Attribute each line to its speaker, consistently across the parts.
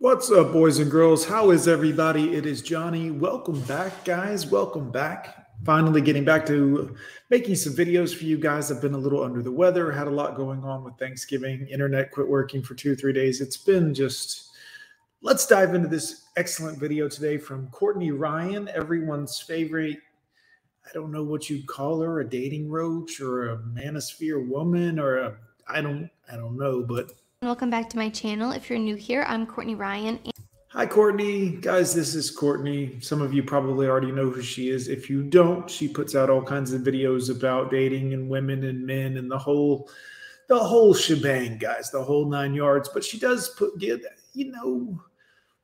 Speaker 1: What's up, boys and girls? How is everybody? It is Johnny. Welcome back, guys. Welcome back. Finally, getting back to making some videos for you guys. I've been a little under the weather, had a lot going on with Thanksgiving. Internet quit working for two, three days. It's been just. Let's dive into this excellent video today from Courtney Ryan, everyone's favorite. I don't know what you'd call her, a dating roach or a manosphere woman or a I don't I don't know, but
Speaker 2: Welcome back to my channel. If you're new here, I'm Courtney Ryan.
Speaker 1: Hi, Courtney. Guys, this is Courtney. Some of you probably already know who she is. If you don't, she puts out all kinds of videos about dating and women and men and the whole the whole shebang, guys, the whole nine yards. But she does put get, you know,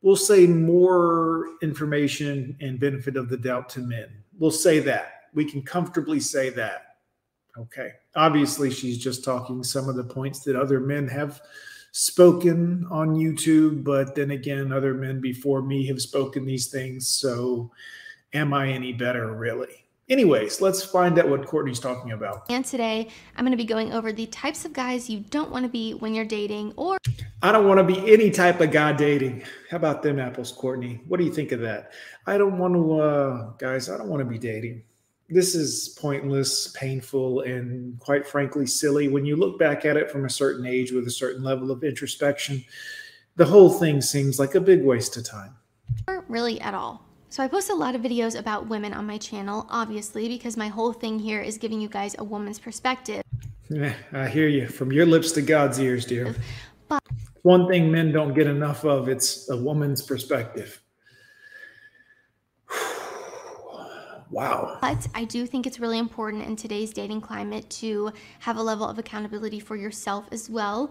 Speaker 1: we'll say more information and benefit of the doubt to men. We'll say that. We can comfortably say that. Okay. Obviously, she's just talking some of the points that other men have spoken on YouTube, but then again, other men before me have spoken these things. So, am I any better, really? Anyways, let's find out what Courtney's talking about.
Speaker 2: And today, I'm going to be going over the types of guys you don't want to be when you're dating or.
Speaker 1: I don't want to be any type of guy dating. How about them apples, Courtney? What do you think of that? I don't want to, uh, guys, I don't want to be dating this is pointless, painful, and quite frankly, silly. When you look back at it from a certain age with a certain level of introspection, the whole thing seems like a big waste of time.
Speaker 2: Really, at all. So, I post a lot of videos about women on my channel, obviously, because my whole thing here is giving you guys a woman's perspective.
Speaker 1: Yeah, I hear you. From your lips to God's ears, dear. But one thing men don't get enough of it's a woman's perspective. Wow.
Speaker 2: But I do think it's really important in today's dating climate to have a level of accountability for yourself as well.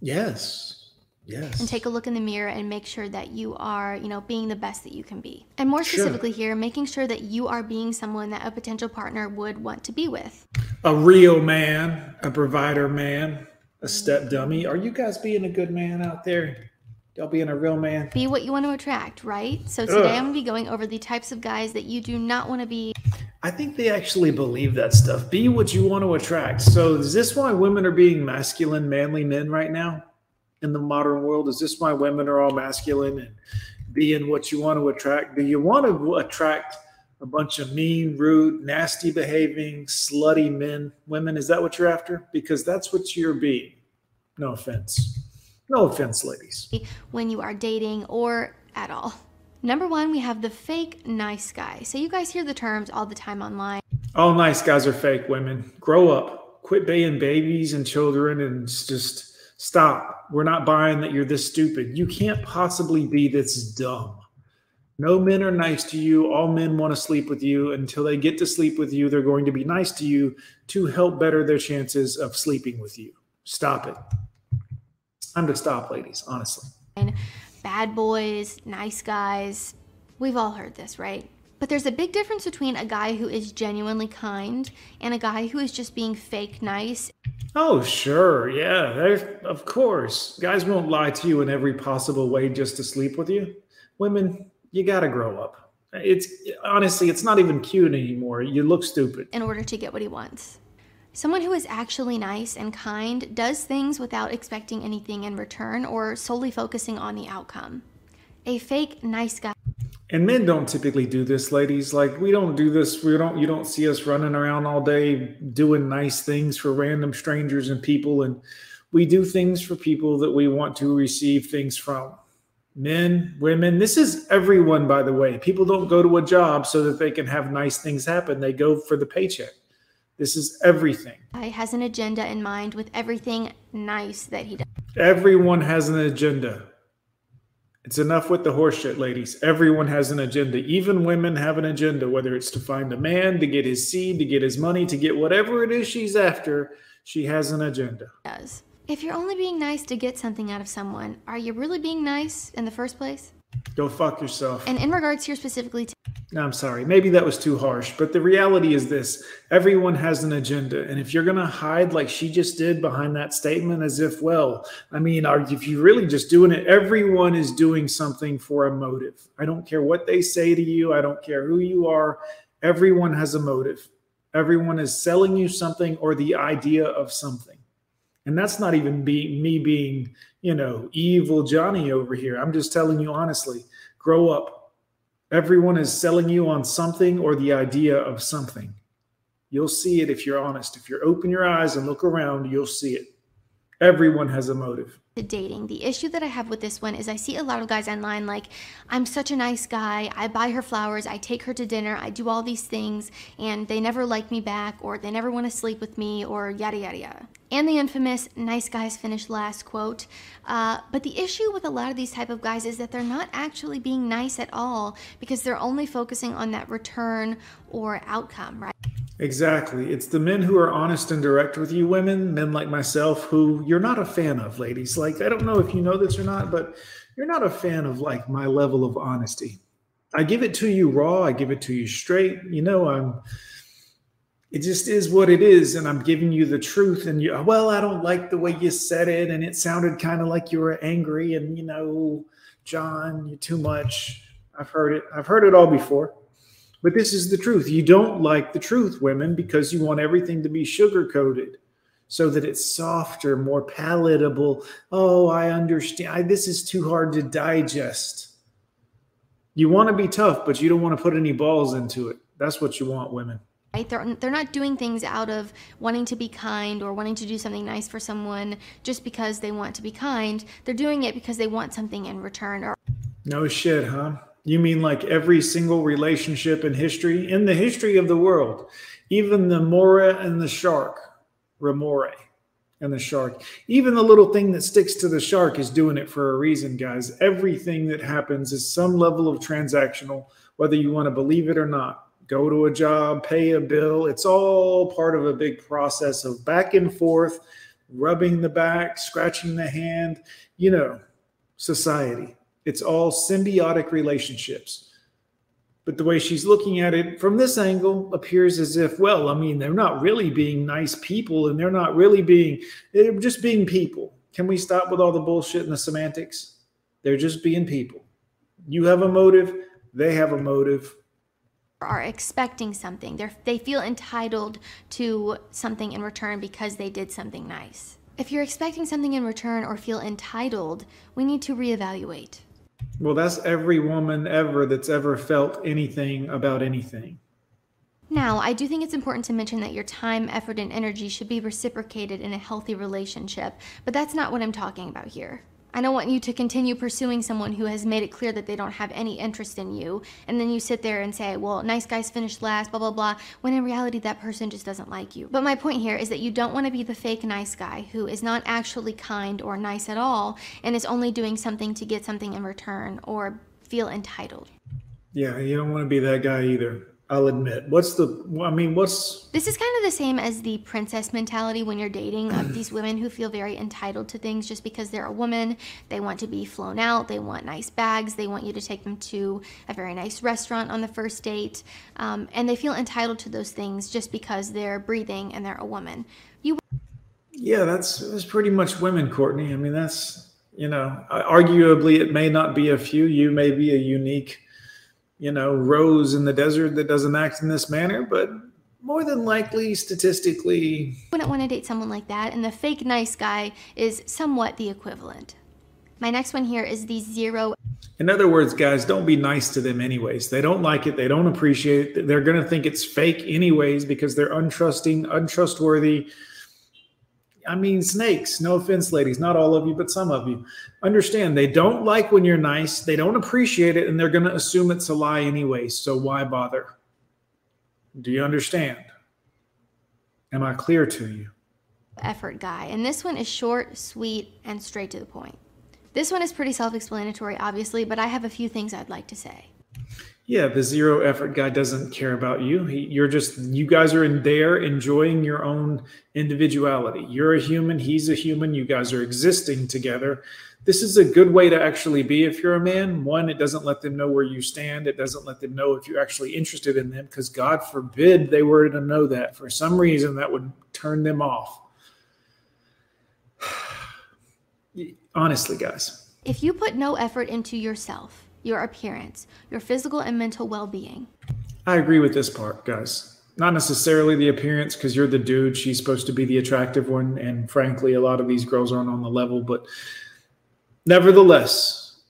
Speaker 1: Yes. Yes.
Speaker 2: And take a look in the mirror and make sure that you are, you know, being the best that you can be. And more specifically sure. here, making sure that you are being someone that a potential partner would want to be with.
Speaker 1: A real man, a provider man, a step dummy. Are you guys being a good man out there? Y'all being a real man.
Speaker 2: Be what you want to attract, right? So today Ugh. I'm going to be going over the types of guys that you do not want to be.
Speaker 1: I think they actually believe that stuff. Be what you want to attract. So is this why women are being masculine, manly men right now in the modern world? Is this why women are all masculine and being what you want to attract? Do you want to attract a bunch of mean, rude, nasty behaving, slutty men, women? Is that what you're after? Because that's what you're being. No offense. No offense, ladies.
Speaker 2: When you are dating or at all. Number one, we have the fake nice guy. So you guys hear the terms all the time online.
Speaker 1: All nice guys are fake women. Grow up. Quit being babies and children and just stop. We're not buying that you're this stupid. You can't possibly be this dumb. No men are nice to you. All men want to sleep with you. Until they get to sleep with you, they're going to be nice to you to help better their chances of sleeping with you. Stop it. Time to stop, ladies, honestly.
Speaker 2: And bad boys, nice guys. We've all heard this, right? But there's a big difference between a guy who is genuinely kind and a guy who is just being fake nice.
Speaker 1: Oh, sure. Yeah, of course. Guys won't lie to you in every possible way just to sleep with you. Women, you got to grow up. It's honestly, it's not even cute anymore. You look stupid.
Speaker 2: In order to get what he wants. Someone who is actually nice and kind does things without expecting anything in return or solely focusing on the outcome. A fake nice guy.
Speaker 1: And men don't typically do this, ladies. Like we don't do this. We don't. You don't see us running around all day doing nice things for random strangers and people. And we do things for people that we want to receive things from. Men, women. This is everyone, by the way. People don't go to a job so that they can have nice things happen. They go for the paycheck. This is everything.
Speaker 2: He has an agenda in mind with everything nice that he does.
Speaker 1: Everyone has an agenda. It's enough with the horseshit, ladies. Everyone has an agenda. Even women have an agenda, whether it's to find a man, to get his seed, to get his money, to get whatever it is she's after. She has an agenda.
Speaker 2: Does. If you're only being nice to get something out of someone, are you really being nice in the first place?
Speaker 1: Go fuck yourself.
Speaker 2: And in regards here specifically to
Speaker 1: no, I'm sorry. Maybe that was too harsh, but the reality is this everyone has an agenda. And if you're going to hide like she just did behind that statement, as if, well, I mean, are, if you're really just doing it, everyone is doing something for a motive. I don't care what they say to you, I don't care who you are. Everyone has a motive. Everyone is selling you something or the idea of something. And that's not even be, me being, you know, evil Johnny over here. I'm just telling you honestly, grow up. Everyone is selling you on something or the idea of something. You'll see it if you're honest. If you open your eyes and look around, you'll see it. Everyone has a motive
Speaker 2: dating. The issue that I have with this one is I see a lot of guys online like, I'm such a nice guy. I buy her flowers. I take her to dinner. I do all these things and they never like me back or they never want to sleep with me or yada, yada, yada. And the infamous nice guys finish last quote. Uh, but the issue with a lot of these type of guys is that they're not actually being nice at all because they're only focusing on that return or outcome, right?
Speaker 1: Exactly. It's the men who are honest and direct with you women, men like myself, who you're not a fan of, ladies. Like, I don't know if you know this or not, but you're not a fan of like my level of honesty. I give it to you raw, I give it to you straight. You know, I'm it just is what it is and i'm giving you the truth and you well i don't like the way you said it and it sounded kind of like you were angry and you know john you're too much i've heard it i've heard it all before but this is the truth. You don't like the truth, women, because you want everything to be sugar coated so that it's softer, more palatable. Oh, I understand. I, this is too hard to digest. You want to be tough, but you don't want to put any balls into it. That's what you want, women.
Speaker 2: Right? They're, they're not doing things out of wanting to be kind or wanting to do something nice for someone just because they want to be kind. They're doing it because they want something in return. Or
Speaker 1: no shit, huh? You mean like every single relationship in history, in the history of the world, even the Mora and the shark, Remore and the shark, even the little thing that sticks to the shark is doing it for a reason, guys. Everything that happens is some level of transactional, whether you want to believe it or not. Go to a job, pay a bill. It's all part of a big process of back and forth, rubbing the back, scratching the hand, you know, society. It's all symbiotic relationships. But the way she's looking at it from this angle appears as if, well, I mean, they're not really being nice people and they're not really being, they're just being people. Can we stop with all the bullshit and the semantics? They're just being people. You have a motive, they have a motive.
Speaker 2: Are expecting something. They're, they feel entitled to something in return because they did something nice. If you're expecting something in return or feel entitled, we need to reevaluate.
Speaker 1: Well, that's every woman ever that's ever felt anything about anything.
Speaker 2: Now, I do think it's important to mention that your time, effort, and energy should be reciprocated in a healthy relationship, but that's not what I'm talking about here. I don't want you to continue pursuing someone who has made it clear that they don't have any interest in you, and then you sit there and say, well, nice guys finished last, blah, blah, blah, when in reality that person just doesn't like you. But my point here is that you don't want to be the fake nice guy who is not actually kind or nice at all and is only doing something to get something in return or feel entitled.
Speaker 1: Yeah, you don't want to be that guy either. I'll admit. What's the, I mean, what's.
Speaker 2: This is kind of the same as the princess mentality when you're dating of these women who feel very entitled to things just because they're a woman. They want to be flown out. They want nice bags. They want you to take them to a very nice restaurant on the first date. Um, and they feel entitled to those things just because they're breathing and they're a woman. You.
Speaker 1: Yeah, that's, that's pretty much women, Courtney. I mean, that's, you know, arguably it may not be a few. You may be a unique you know, rose in the desert that doesn't act in this manner, but more than likely, statistically.
Speaker 2: Wouldn't want to date someone like that, and the fake nice guy is somewhat the equivalent. My next one here is the zero.
Speaker 1: In other words, guys, don't be nice to them anyways. They don't like it. They don't appreciate it. They're going to think it's fake anyways because they're untrusting, untrustworthy, I mean, snakes. No offense, ladies, not all of you, but some of you. Understand they don't like when you're nice, they don't appreciate it, and they're going to assume it's a lie anyway. So why bother? Do you understand? Am I clear to you?
Speaker 2: Effort guy. And this one is short, sweet, and straight to the point. This one is pretty self explanatory, obviously, but I have a few things I'd like to say.
Speaker 1: Yeah, the zero effort guy doesn't care about you. He, you're just, you guys are in there enjoying your own individuality. You're a human, he's a human, you guys are existing together. This is a good way to actually be if you're a man. One, it doesn't let them know where you stand, it doesn't let them know if you're actually interested in them, because God forbid they were to know that. For some reason, that would turn them off. Honestly, guys.
Speaker 2: If you put no effort into yourself, your appearance, your physical and mental well being.
Speaker 1: I agree with this part, guys. not necessarily the appearance because you're the dude. She's supposed to be the attractive one. And frankly, a lot of these girls aren't on the level. But nevertheless,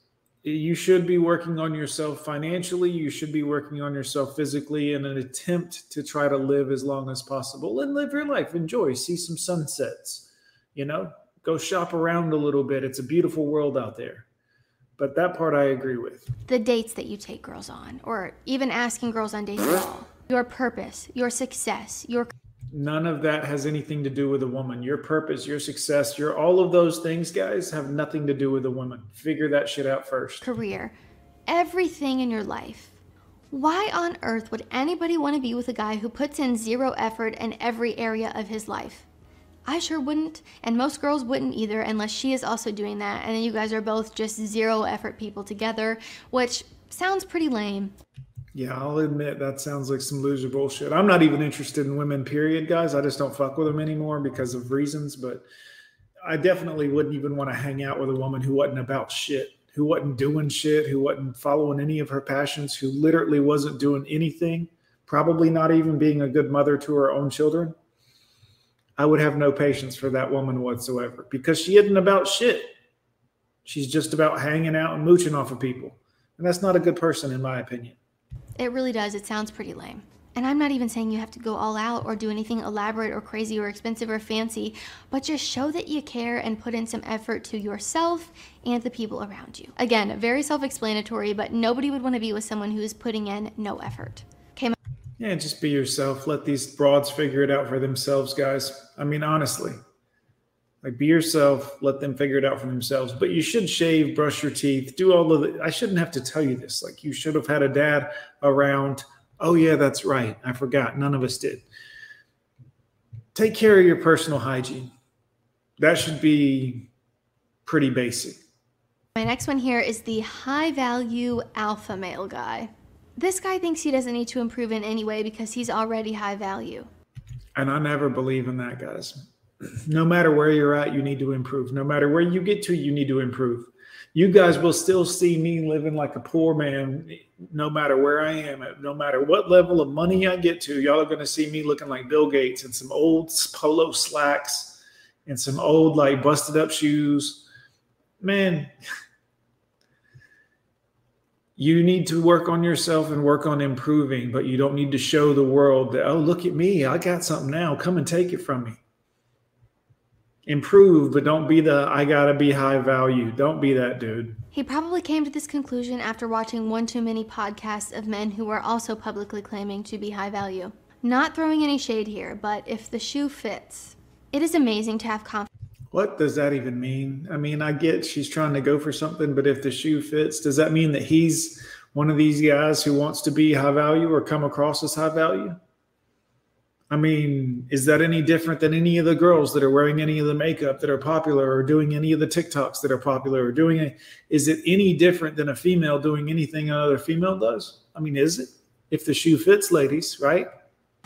Speaker 1: you should be working on yourself financially. You should be working on yourself physically in an attempt to try to live as long as possible and live your life. Enjoy, see some sunsets, you know, go shop around a little bit. It's a beautiful world out there. But that part I agree with.
Speaker 2: The dates that you take girls on, or even asking girls on dates at all your purpose, your success, your
Speaker 1: none of that has anything to do with a woman. Your purpose, your success, your all of those things, guys, have nothing to do with a woman. Figure that shit out first.
Speaker 2: Career, everything in your life. Why on earth would anybody want to be with a guy who puts in zero effort in every area of his life? I sure wouldn't, and most girls wouldn't either unless she is also doing that, and then you guys are both just zero effort people together, which sounds pretty lame.
Speaker 1: Yeah, I'll admit that sounds like some loser bullshit. I'm not even interested in women, period, guys. I just don't fuck with them anymore because of reasons. But I definitely wouldn't even want to hang out with a woman who wasn't about shit, who wasn't doing shit, who wasn't following any of her passions, who literally wasn't doing anything, probably not even being a good mother to her own children. I would have no patience for that woman whatsoever because she isn't about shit. She's just about hanging out and mooching off of people. And that's not a good person, in my opinion.
Speaker 2: It really does. It sounds pretty lame. And I'm not even saying you have to go all out or do anything elaborate or crazy or expensive or fancy, but just show that you care and put in some effort to yourself and the people around you. Again, very self explanatory, but nobody would want to be with someone who is putting in no effort.
Speaker 1: Yeah, just be yourself. Let these broads figure it out for themselves, guys. I mean, honestly, like be yourself, let them figure it out for themselves. But you should shave, brush your teeth, do all of. I shouldn't have to tell you this. Like you should have had a dad around. Oh, yeah, that's right. I forgot. None of us did. Take care of your personal hygiene. That should be pretty basic.
Speaker 2: My next one here is the high value alpha male guy. This guy thinks he doesn't need to improve in any way because he's already high value.
Speaker 1: And I never believe in that, guys no matter where you're at, you need to improve. No matter where you get to, you need to improve. You guys will still see me living like a poor man, no matter where I am, no matter what level of money I get to. Y'all are going to see me looking like Bill Gates in some old polo slacks and some old, like, busted up shoes. Man, you need to work on yourself and work on improving, but you don't need to show the world that, oh, look at me. I got something now. Come and take it from me improve, but don't be the I gotta be high value. Don't be that dude.
Speaker 2: He probably came to this conclusion after watching one too many podcasts of men who were also publicly claiming to be high value. Not throwing any shade here, but if the shoe fits, it is amazing to have confidence.
Speaker 1: What does that even mean? I mean, I get she's trying to go for something, but if the shoe fits, does that mean that he's one of these guys who wants to be high value or come across as high value? I mean, is that any different than any of the girls that are wearing any of the makeup that are popular or doing any of the TikToks that are popular or doing it? Is it any different than a female doing anything another female does? I mean, is it? If the shoe fits, ladies, right?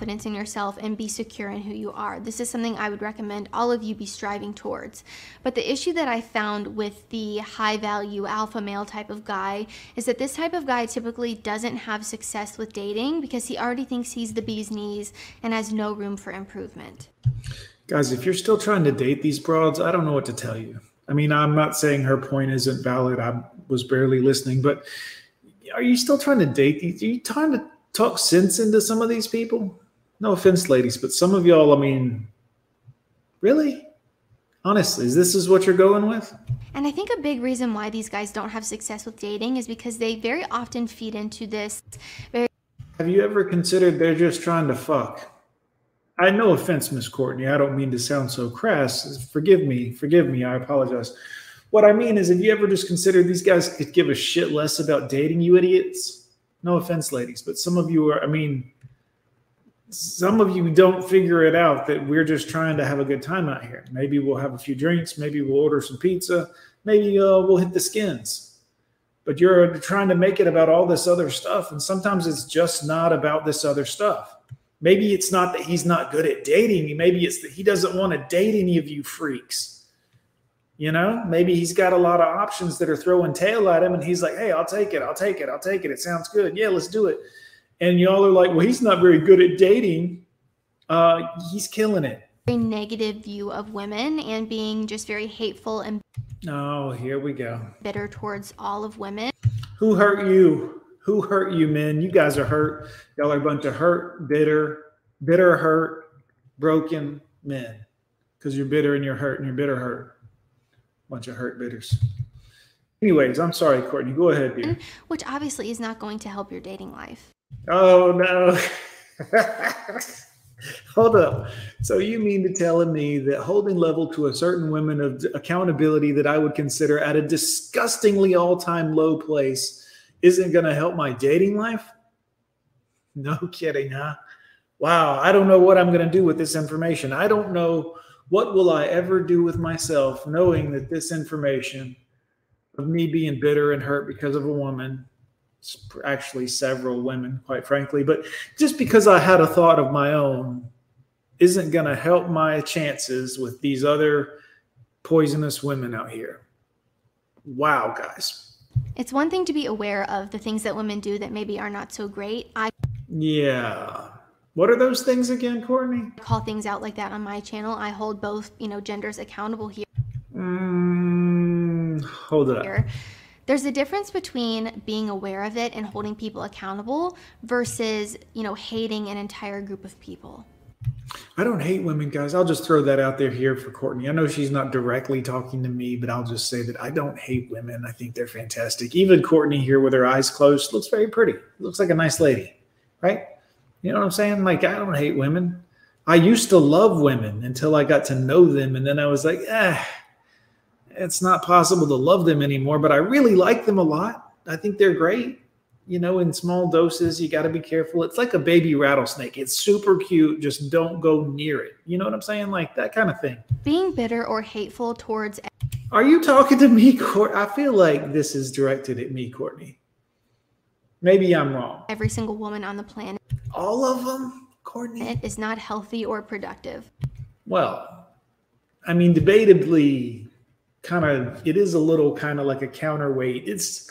Speaker 2: Confidence in yourself and be secure in who you are. This is something I would recommend all of you be striving towards. But the issue that I found with the high value alpha male type of guy is that this type of guy typically doesn't have success with dating because he already thinks he's the bee's knees and has no room for improvement.
Speaker 1: Guys, if you're still trying to date these broads, I don't know what to tell you. I mean, I'm not saying her point isn't valid. I was barely listening, but are you still trying to date these? Are you trying to talk sense into some of these people? No offense, ladies, but some of y'all, I mean, really? Honestly, is this is what you're going with?
Speaker 2: And I think a big reason why these guys don't have success with dating is because they very often feed into this very
Speaker 1: Have you ever considered they're just trying to fuck? I no offense, Miss Courtney. I don't mean to sound so crass. Forgive me. Forgive me. I apologize. What I mean is, have you ever just considered these guys could give a shit less about dating, you idiots? No offense, ladies, but some of you are, I mean, some of you don't figure it out that we're just trying to have a good time out here. Maybe we'll have a few drinks. Maybe we'll order some pizza. Maybe uh, we'll hit the skins. But you're trying to make it about all this other stuff. And sometimes it's just not about this other stuff. Maybe it's not that he's not good at dating. Maybe it's that he doesn't want to date any of you freaks. You know, maybe he's got a lot of options that are throwing tail at him and he's like, hey, I'll take it. I'll take it. I'll take it. It sounds good. Yeah, let's do it and y'all are like, well, he's not very good at dating. Uh, he's killing it.
Speaker 2: Very negative view of women and being just very hateful and
Speaker 1: Oh, here we go.
Speaker 2: bitter towards all of women.
Speaker 1: Who hurt you? Who hurt you, men? You guys are hurt. Y'all are a bunch of hurt, bitter, bitter, hurt, broken men. Because you're bitter and you're hurt and you're bitter hurt. Bunch of hurt bitters. Anyways, I'm sorry, Courtney. Go ahead, dear.
Speaker 2: which obviously is not going to help your dating life.
Speaker 1: Oh no. Hold up. So you mean to tell me that holding level to a certain women of accountability that I would consider at a disgustingly all-time low place isn't going to help my dating life? No kidding, huh? Wow, I don't know what I'm going to do with this information. I don't know what will I ever do with myself knowing that this information of me being bitter and hurt because of a woman actually several women, quite frankly. But just because I had a thought of my own isn't going to help my chances with these other poisonous women out here. Wow, guys.
Speaker 2: It's one thing to be aware of the things that women do that maybe are not so great. I
Speaker 1: Yeah. What are those things again, Courtney?
Speaker 2: call things out like that on my channel. I hold both, you know, genders accountable here.
Speaker 1: Mm, hold up.
Speaker 2: There's a difference between being aware of it and holding people accountable versus, you know, hating an entire group of people.
Speaker 1: I don't hate women, guys. I'll just throw that out there here for Courtney. I know she's not directly talking to me, but I'll just say that I don't hate women. I think they're fantastic. Even Courtney here with her eyes closed looks very pretty. Looks like a nice lady, right? You know what I'm saying? Like, I don't hate women. I used to love women until I got to know them. And then I was like, eh, it's not possible to love them anymore, but I really like them a lot. I think they're great. You know, in small doses, you got to be careful. It's like a baby rattlesnake. It's super cute. Just don't go near it. You know what I'm saying? Like that kind of thing.
Speaker 2: Being bitter or hateful towards
Speaker 1: Are you talking to me, Court? I feel like this is directed at me, Courtney. Maybe I'm wrong.
Speaker 2: every single woman on the planet
Speaker 1: All of them, Courtney?
Speaker 2: is not healthy or productive.
Speaker 1: Well, I mean, debatably, kind of, it is a little kind of like a counterweight. It's,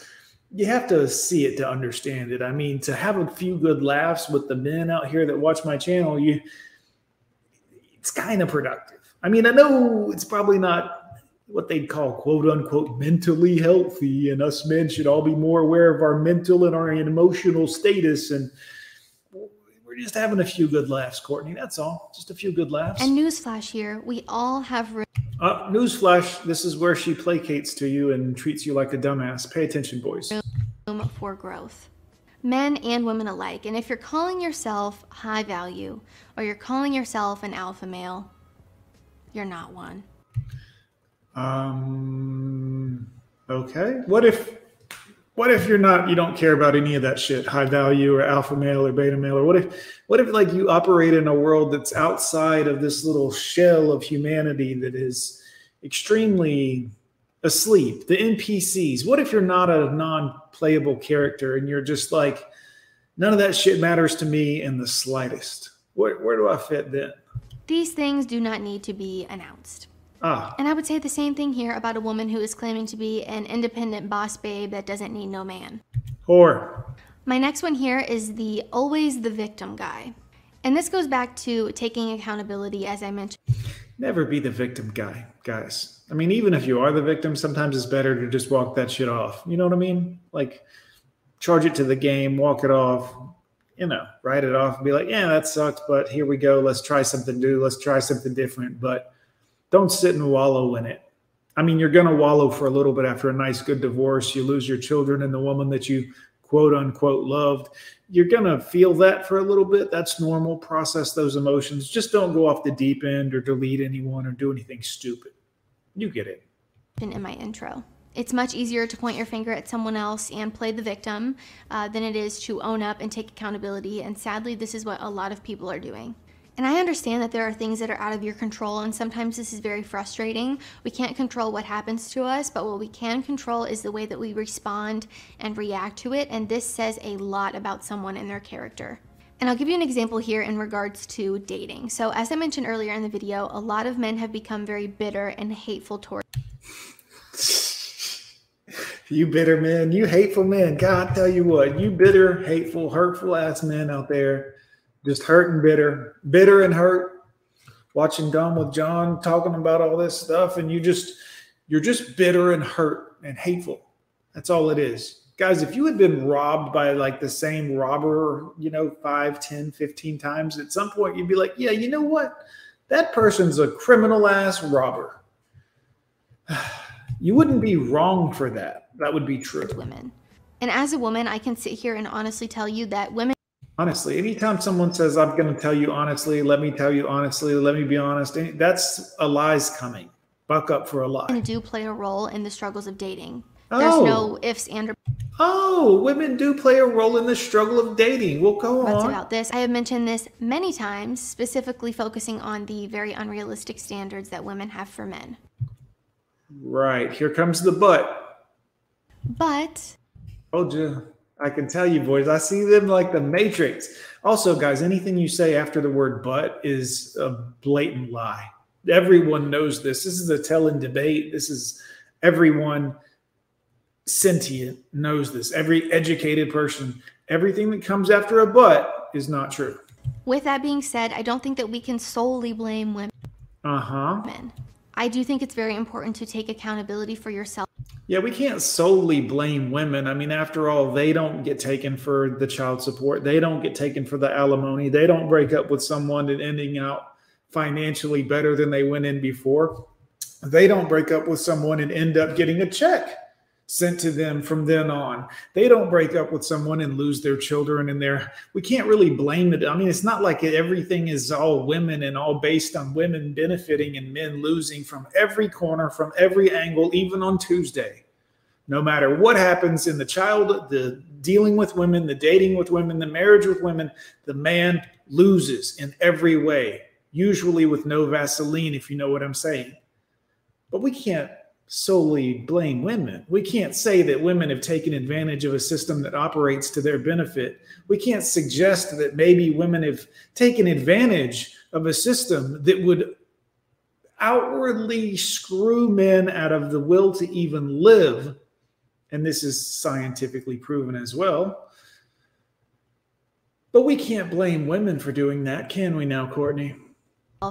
Speaker 1: you have to see it to understand it. I mean, to have a few good laughs with the men out here that watch my channel, you, it's kind of productive. I mean, I know it's probably not what they'd call quote unquote mentally healthy, and us men should all be more aware of our mental and our emotional status. And we're just having a few good laughs, Courtney. That's all. Just a few good laughs.
Speaker 2: And newsflash here, we all have room
Speaker 1: Uh, newsflash: This is where she placates to you and treats you like a dumbass. Pay attention, boys.
Speaker 2: Room for growth. Men and women alike. And if you're calling yourself high value or you're calling yourself an alpha male, you're not one.
Speaker 1: Um. Okay. What if? What if you're not? You don't care about any of that shit. High value or alpha male or beta male or what if? What if like you operate in a world that's outside of this little shell of humanity that is extremely asleep? The NPCs. What if you're not a non-playable character and you're just like, none of that shit matters to me in the slightest? Where where do I fit then?
Speaker 2: These things do not need to be announced.
Speaker 1: Ah,
Speaker 2: And I would say the same thing here about a woman who is claiming to be an independent boss babe that doesn't need no man.
Speaker 1: whore.
Speaker 2: My next one here is the always the victim guy. And this goes back to taking accountability, as I mentioned
Speaker 1: never be the victim guy, guys. I mean, even if you are the victim, sometimes it's better to just walk that shit off. You know what I mean? Like, charge it to the game, walk it off, you know, write it off, and be like, yeah, that sucked, but here we go. Let's try something new. Let's try something different. But don't sit and wallow in it. I mean, you're going to wallow for a little bit after a nice, good divorce. You lose your children and the woman that you quote unquote loved. You're going to feel that for a little bit. That's normal. Process those emotions. Just don't go off the deep end or delete anyone or do anything stupid. You get it.
Speaker 2: in my intro. It's much easier to point your finger at someone else and play the victim uh, than it is to own up and take accountability. And sadly, this is what a lot of people are doing. And I understand that there are things that are out of your control, and sometimes this is very frustrating. We can't control what happens to us, but what we can control is the way that we respond and react to it. And this says a lot about someone and their character. And I'll give you an example here in regards to dating. So, as I mentioned earlier in the video, a lot of men have become very bitter and hateful towards
Speaker 1: You bitter men, you hateful men. God, tell you what, you bitter, hateful, hurtful ass men out there, just hurt and bitter, bitter and hurt. Watching Dumb with John talking about all this stuff, and you just, you're just bitter and hurt and hateful. That's all it is. Guys, if you had been robbed by like the same robber, you know, 5, 10, 15 times, at some point you'd be like, yeah, you know what? That person's a criminal ass robber. You wouldn't be wrong for that that would be true.
Speaker 2: Women. And as a woman, I can sit here and honestly tell you that women.
Speaker 1: Honestly, anytime someone says, I'm going to tell you honestly, let me tell you honestly, let me be honest, that's a lie's coming. Buck up for a lie.
Speaker 2: do play a role in the struggles of dating. There's oh. no ifs and.
Speaker 1: or Oh, women do play a role in the struggle of dating. We'll go
Speaker 2: on. about this. I have mentioned this many times, specifically focusing on the very unrealistic standards that women have for men.
Speaker 1: Right. Here comes the but.
Speaker 2: But
Speaker 1: told you, I can tell you, boys. I see them like the Matrix. Also, guys, anything you say after the word "but" is a blatant lie. Everyone knows this. This is a telling debate. This is everyone sentient knows this. Every educated person, everything that comes after a "but" is not true.
Speaker 2: With that being said, I don't think that we can solely blame women.
Speaker 1: Uh huh.
Speaker 2: I do think it's very important to take accountability for yourself.
Speaker 1: Yeah, we can't solely blame women. I mean, after all, they don't get taken for the child support. They don't get taken for the alimony. They don't break up with someone and ending out financially better than they went in before. They don't break up with someone and end up getting a check sent to them from then on. They don't break up with someone and lose their children and their we can't really blame it. I mean, it's not like everything is all women and all based on women benefiting and men losing from every corner, from every angle, even on Tuesday. No matter what happens in the child, the dealing with women, the dating with women, the marriage with women, the man loses in every way, usually with no Vaseline, if you know what I'm saying. But we can't solely blame women. We can't say that women have taken advantage of a system that operates to their benefit. We can't suggest that maybe women have taken advantage of a system that would outwardly screw men out of the will to even live. And this is scientifically proven as well. But we can't blame women for doing that, can we now, Courtney?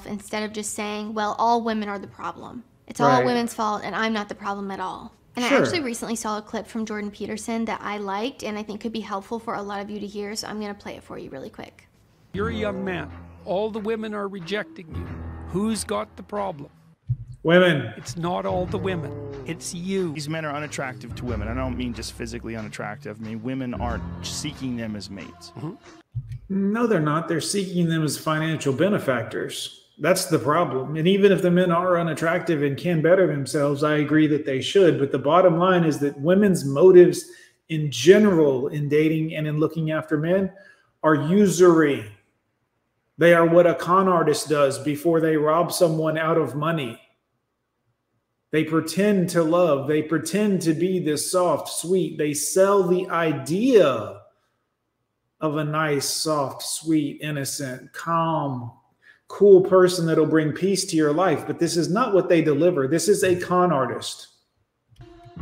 Speaker 2: Instead of just saying, well, all women are the problem. It's all women's fault, and I'm not the problem at all. And sure. I actually recently saw a clip from Jordan Peterson that I liked and I think could be helpful for a lot of you to hear. So I'm going to play it for you really quick.
Speaker 3: You're a young man. All the women are rejecting you. Who's got the problem?
Speaker 1: Women.
Speaker 3: It's not all the women. It's you.
Speaker 4: These men are unattractive to women. I don't mean just physically unattractive. I mean women aren't seeking them as mates. Mm-hmm.
Speaker 1: No, they're not. They're seeking them as financial benefactors. That's the problem. And even if the men are unattractive and can better themselves, I agree that they should. But the bottom line is that women's motives in general in dating and in looking after men are usury. They are what a con artist does before they rob someone out of money. They pretend to love, they pretend to be this soft, sweet. They sell the idea of a nice, soft, sweet, innocent, calm, cool person that'll bring peace to your life, but this is not what they deliver. This is a con artist.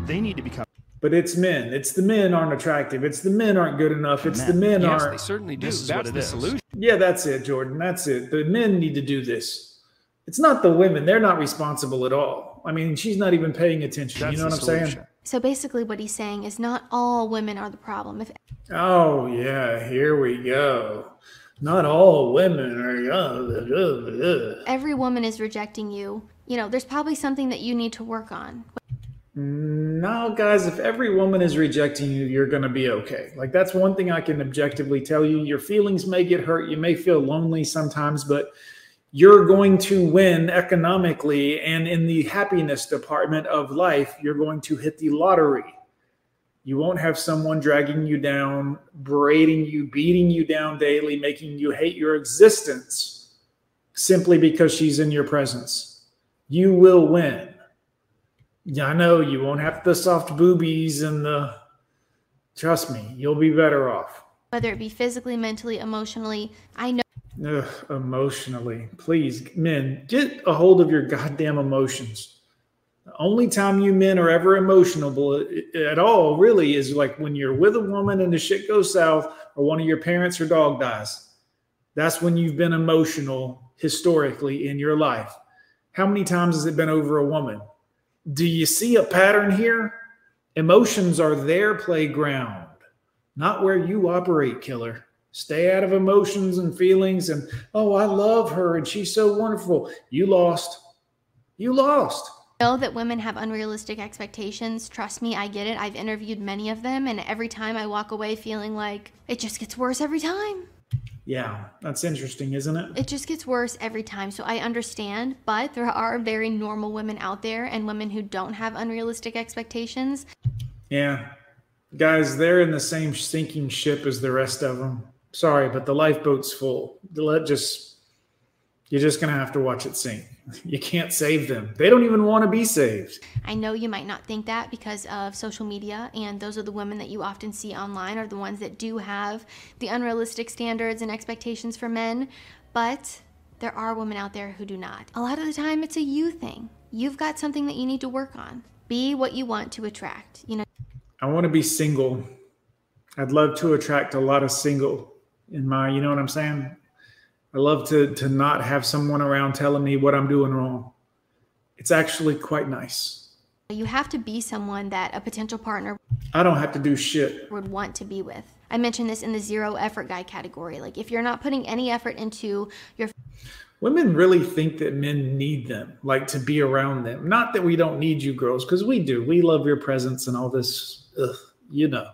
Speaker 4: They need to become.
Speaker 1: But it's men. It's the men aren't attractive. It's the men aren't good enough. It's men. the men
Speaker 3: yes,
Speaker 1: aren't.
Speaker 3: They certainly do. This that's the is. solution.
Speaker 1: Yeah, that's it, Jordan. That's it. The men need to do this. It's not the women. They're not responsible at all. I mean, she's not even paying attention. That's you know what I'm solution. saying?
Speaker 2: So basically, what he's saying is not all women are the problem. If
Speaker 1: oh yeah, here we go not all women are. Uh,
Speaker 2: Every woman is rejecting you. You know, there's probably something that you need to work on.
Speaker 1: No, guys, if every woman is rejecting you, you're going to be okay. Like, that's one thing I can objectively tell you. Your feelings may get hurt. You may feel lonely sometimes, but you're going to win economically. And in the happiness department of life, you're going to hit the lottery. You won't have someone dragging you down, berating you, beating you down daily, making you hate your existence simply because she's in your presence. You will win. Yeah, I know you won't have the soft boobies and the. Trust me, you'll be better off.
Speaker 2: Whether it be physically, mentally, emotionally, I know.
Speaker 1: Ugh, emotionally. Please, men, get a hold of your goddamn emotions. Only time you men are ever emotional at all, really, is like when you're with a woman and the shit goes south, or one of your parents or dog dies. That's when you've been emotional historically in your life. How many times has it been over a woman? Do you see a pattern here? Emotions are their playground, not where you operate, killer. Stay out of emotions and feelings and, oh, I love her and she's so wonderful. You lost. You lost
Speaker 2: know that women have unrealistic expectations. Trust me, I get it. I've interviewed many of them, and every time I walk away feeling like it just gets worse every time.
Speaker 1: Yeah, that's interesting, isn't it?
Speaker 2: It just gets worse every time. So I understand, but there are very normal women out there and women who don't have unrealistic expectations.
Speaker 1: Yeah. Guys, they're in the same sinking ship as the rest of them. Sorry, but the lifeboat's full. Let just you're just going to have to watch it sink. You can't save them. They don't even want to be saved.
Speaker 2: I know you might not think that because of social media, and those are the women that you often see online are the ones that do have the unrealistic standards and expectations for men, but there are women out there who do not. A lot of the time, it's a you thing. You've got something that you need to work on. Be what you want to attract. You know.
Speaker 1: I want to be single. I'd love to attract a lot of single in my, you know what I'm saying? I love to to not have someone around telling me what I'm doing wrong. It's actually quite nice.
Speaker 2: You have to be someone that a potential partner
Speaker 1: I don't have to do shit
Speaker 2: would want to be with. I mentioned this in the zero effort guy category. Like if you're not putting any effort into your
Speaker 1: Women really think that men need them, like to be around them. Not that we don't need you girls, because we do. We love your presence and all this, ugh, you know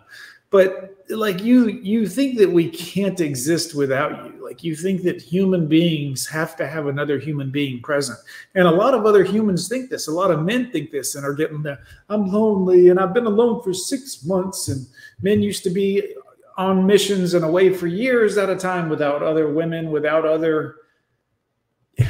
Speaker 1: but like you you think that we can't exist without you. Like you think that human beings have to have another human being present. And a lot of other humans think this. A lot of men think this and are getting the i'm lonely and i've been alone for six months and men used to be on missions and away for years at a time without other women without other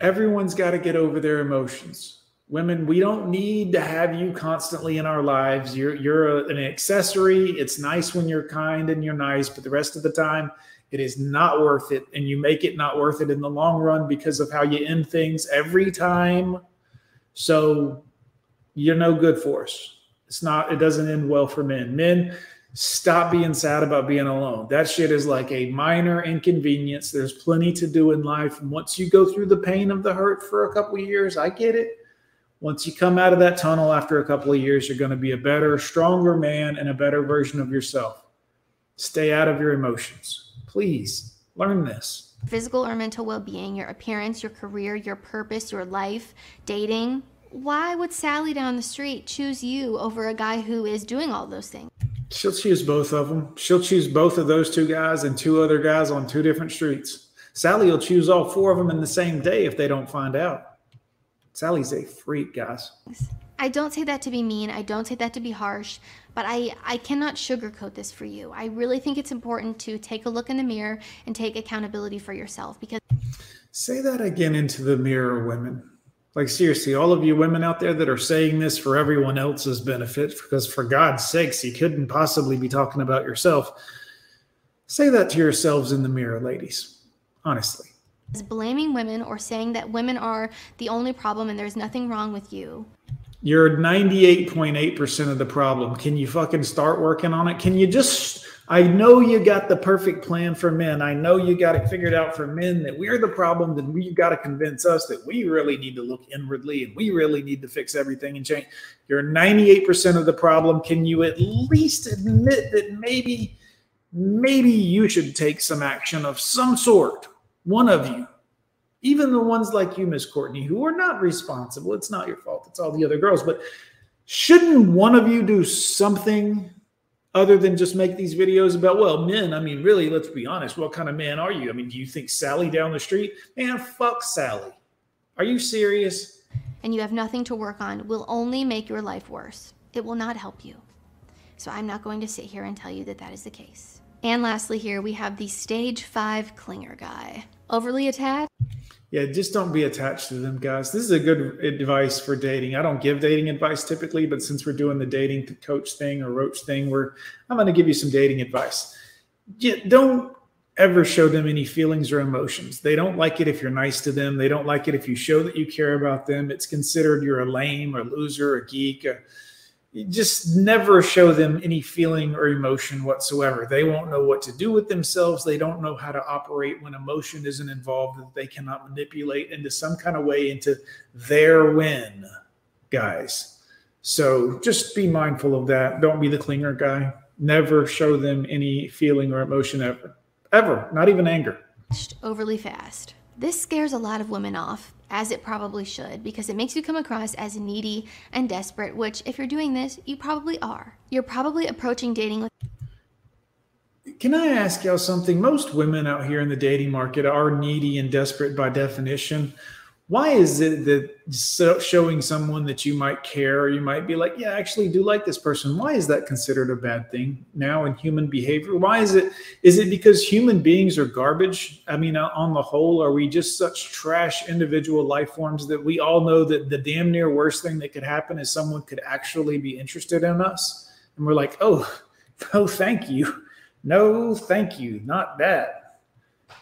Speaker 1: everyone's got to get over their emotions women we don't need to have you constantly in our lives. You're you're a, an accessory. It's nice when you're kind and you're nice but the rest of the time it is not worth it. And you make it not worth it in the long run because of how you end things every time. So you're no good for us. It's not it doesn't end well for men. Men stop being sad about being alone. That shit is like a minor inconvenience. There's plenty to do in life. And once you go through the pain of the hurt for a couple years i get it once you come out of that tunnel after a couple of years, you're going to be a better, stronger man and a better version of yourself. Stay out of your emotions. Please learn this.
Speaker 2: Physical or mental well being, your appearance, your career, your purpose, your life, dating. Why would Sally down the street choose you over a guy who is doing all those things?
Speaker 1: She'll choose both of them. She'll choose both of those two guys and two other guys on two different streets. Sally will choose all four of them in the same day if they don't find out. Sally's a freak, guys.
Speaker 2: I don't say that to be mean. I don't say that to be harsh, but I, I cannot sugarcoat this for you. I really think it's important to take a look in the mirror and take accountability for yourself because.
Speaker 1: Say that again into the mirror, women. Like, seriously, all of you women out there that are saying this for everyone else's benefit, because for God's sakes, you couldn't possibly be talking about yourself. Say that to yourselves in the mirror, ladies. Honestly
Speaker 2: blaming women or saying that women are the only problem and there's nothing wrong with you.
Speaker 1: You're 98.8% of the problem. Can you fucking start working on it? Can you just I know you got the perfect plan for men. I know you got it figured out for men that we're the problem, then we've got to convince us that we really need to look inwardly and we really need to fix everything and change. You're 98% of the problem. Can you at least admit that maybe maybe you should take some action of some sort? One of you, even the ones like you, Miss Courtney, who are not responsible. It's not your fault. It's all the other girls. But shouldn't one of you do something other than just make these videos about, well, men? I mean, really, let's be honest. What kind of man are you? I mean, do you think Sally down the street? Man, fuck Sally. Are you serious?
Speaker 2: And you have nothing to work on will only make your life worse. It will not help you. So I'm not going to sit here and tell you that that is the case. And lastly, here we have the stage five clinger guy. Overly attached?
Speaker 1: Yeah, just don't be attached to them, guys. This is a good advice for dating. I don't give dating advice typically, but since we're doing the dating coach thing or roach thing, we're I'm going to give you some dating advice. Don't ever show them any feelings or emotions. They don't like it if you're nice to them. They don't like it if you show that you care about them. It's considered you're a lame or loser, a geek. Just never show them any feeling or emotion whatsoever. They won't know what to do with themselves. They don't know how to operate when emotion isn't involved that they cannot manipulate into some kind of way into their win, guys. So just be mindful of that. Don't be the clinger guy. Never show them any feeling or emotion ever. Ever. Not even anger.
Speaker 2: Overly fast. This scares a lot of women off as it probably should, because it makes you come across as needy and desperate, which, if you're doing this, you probably are. You're probably approaching dating with.
Speaker 1: Can I ask y'all something? Most women out here in the dating market are needy and desperate by definition why is it that so showing someone that you might care or you might be like yeah I actually do like this person why is that considered a bad thing now in human behavior? Why is it is it because human beings are garbage? I mean uh, on the whole are we just such trash individual life forms that we all know that the damn near worst thing that could happen is someone could actually be interested in us? And we're like oh no thank you. No thank you. Not that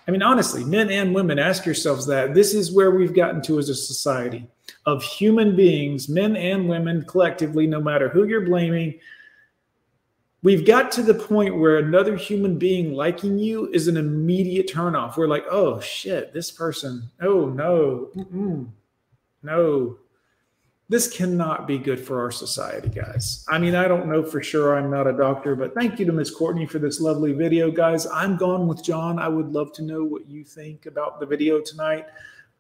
Speaker 1: I mean, honestly, men and women, ask yourselves that. This is where we've gotten to as a society of human beings, men and women collectively, no matter who you're blaming. We've got to the point where another human being liking you is an immediate turnoff. We're like, oh shit, this person, oh no, no, this cannot be good for our society, guys. I mean, I don't know for sure. I'm not a doctor, but thank you to Miss Courtney for this lovely video, guys. I'm gone with John. I would love to know what you think about the video tonight.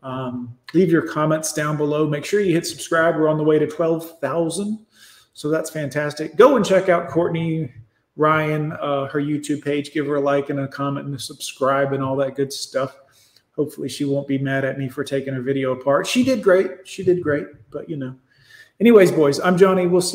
Speaker 1: Um, leave your comments down below. Make sure you hit subscribe. We're on the way to 12,000. So that's fantastic. Go and check out Courtney Ryan, uh, her YouTube page. Give her a like and a comment and a subscribe and all that good stuff. Hopefully, she won't be mad at me for taking her video apart. She did great. She did great. But, you know. Anyways, boys, I'm Johnny. We'll see.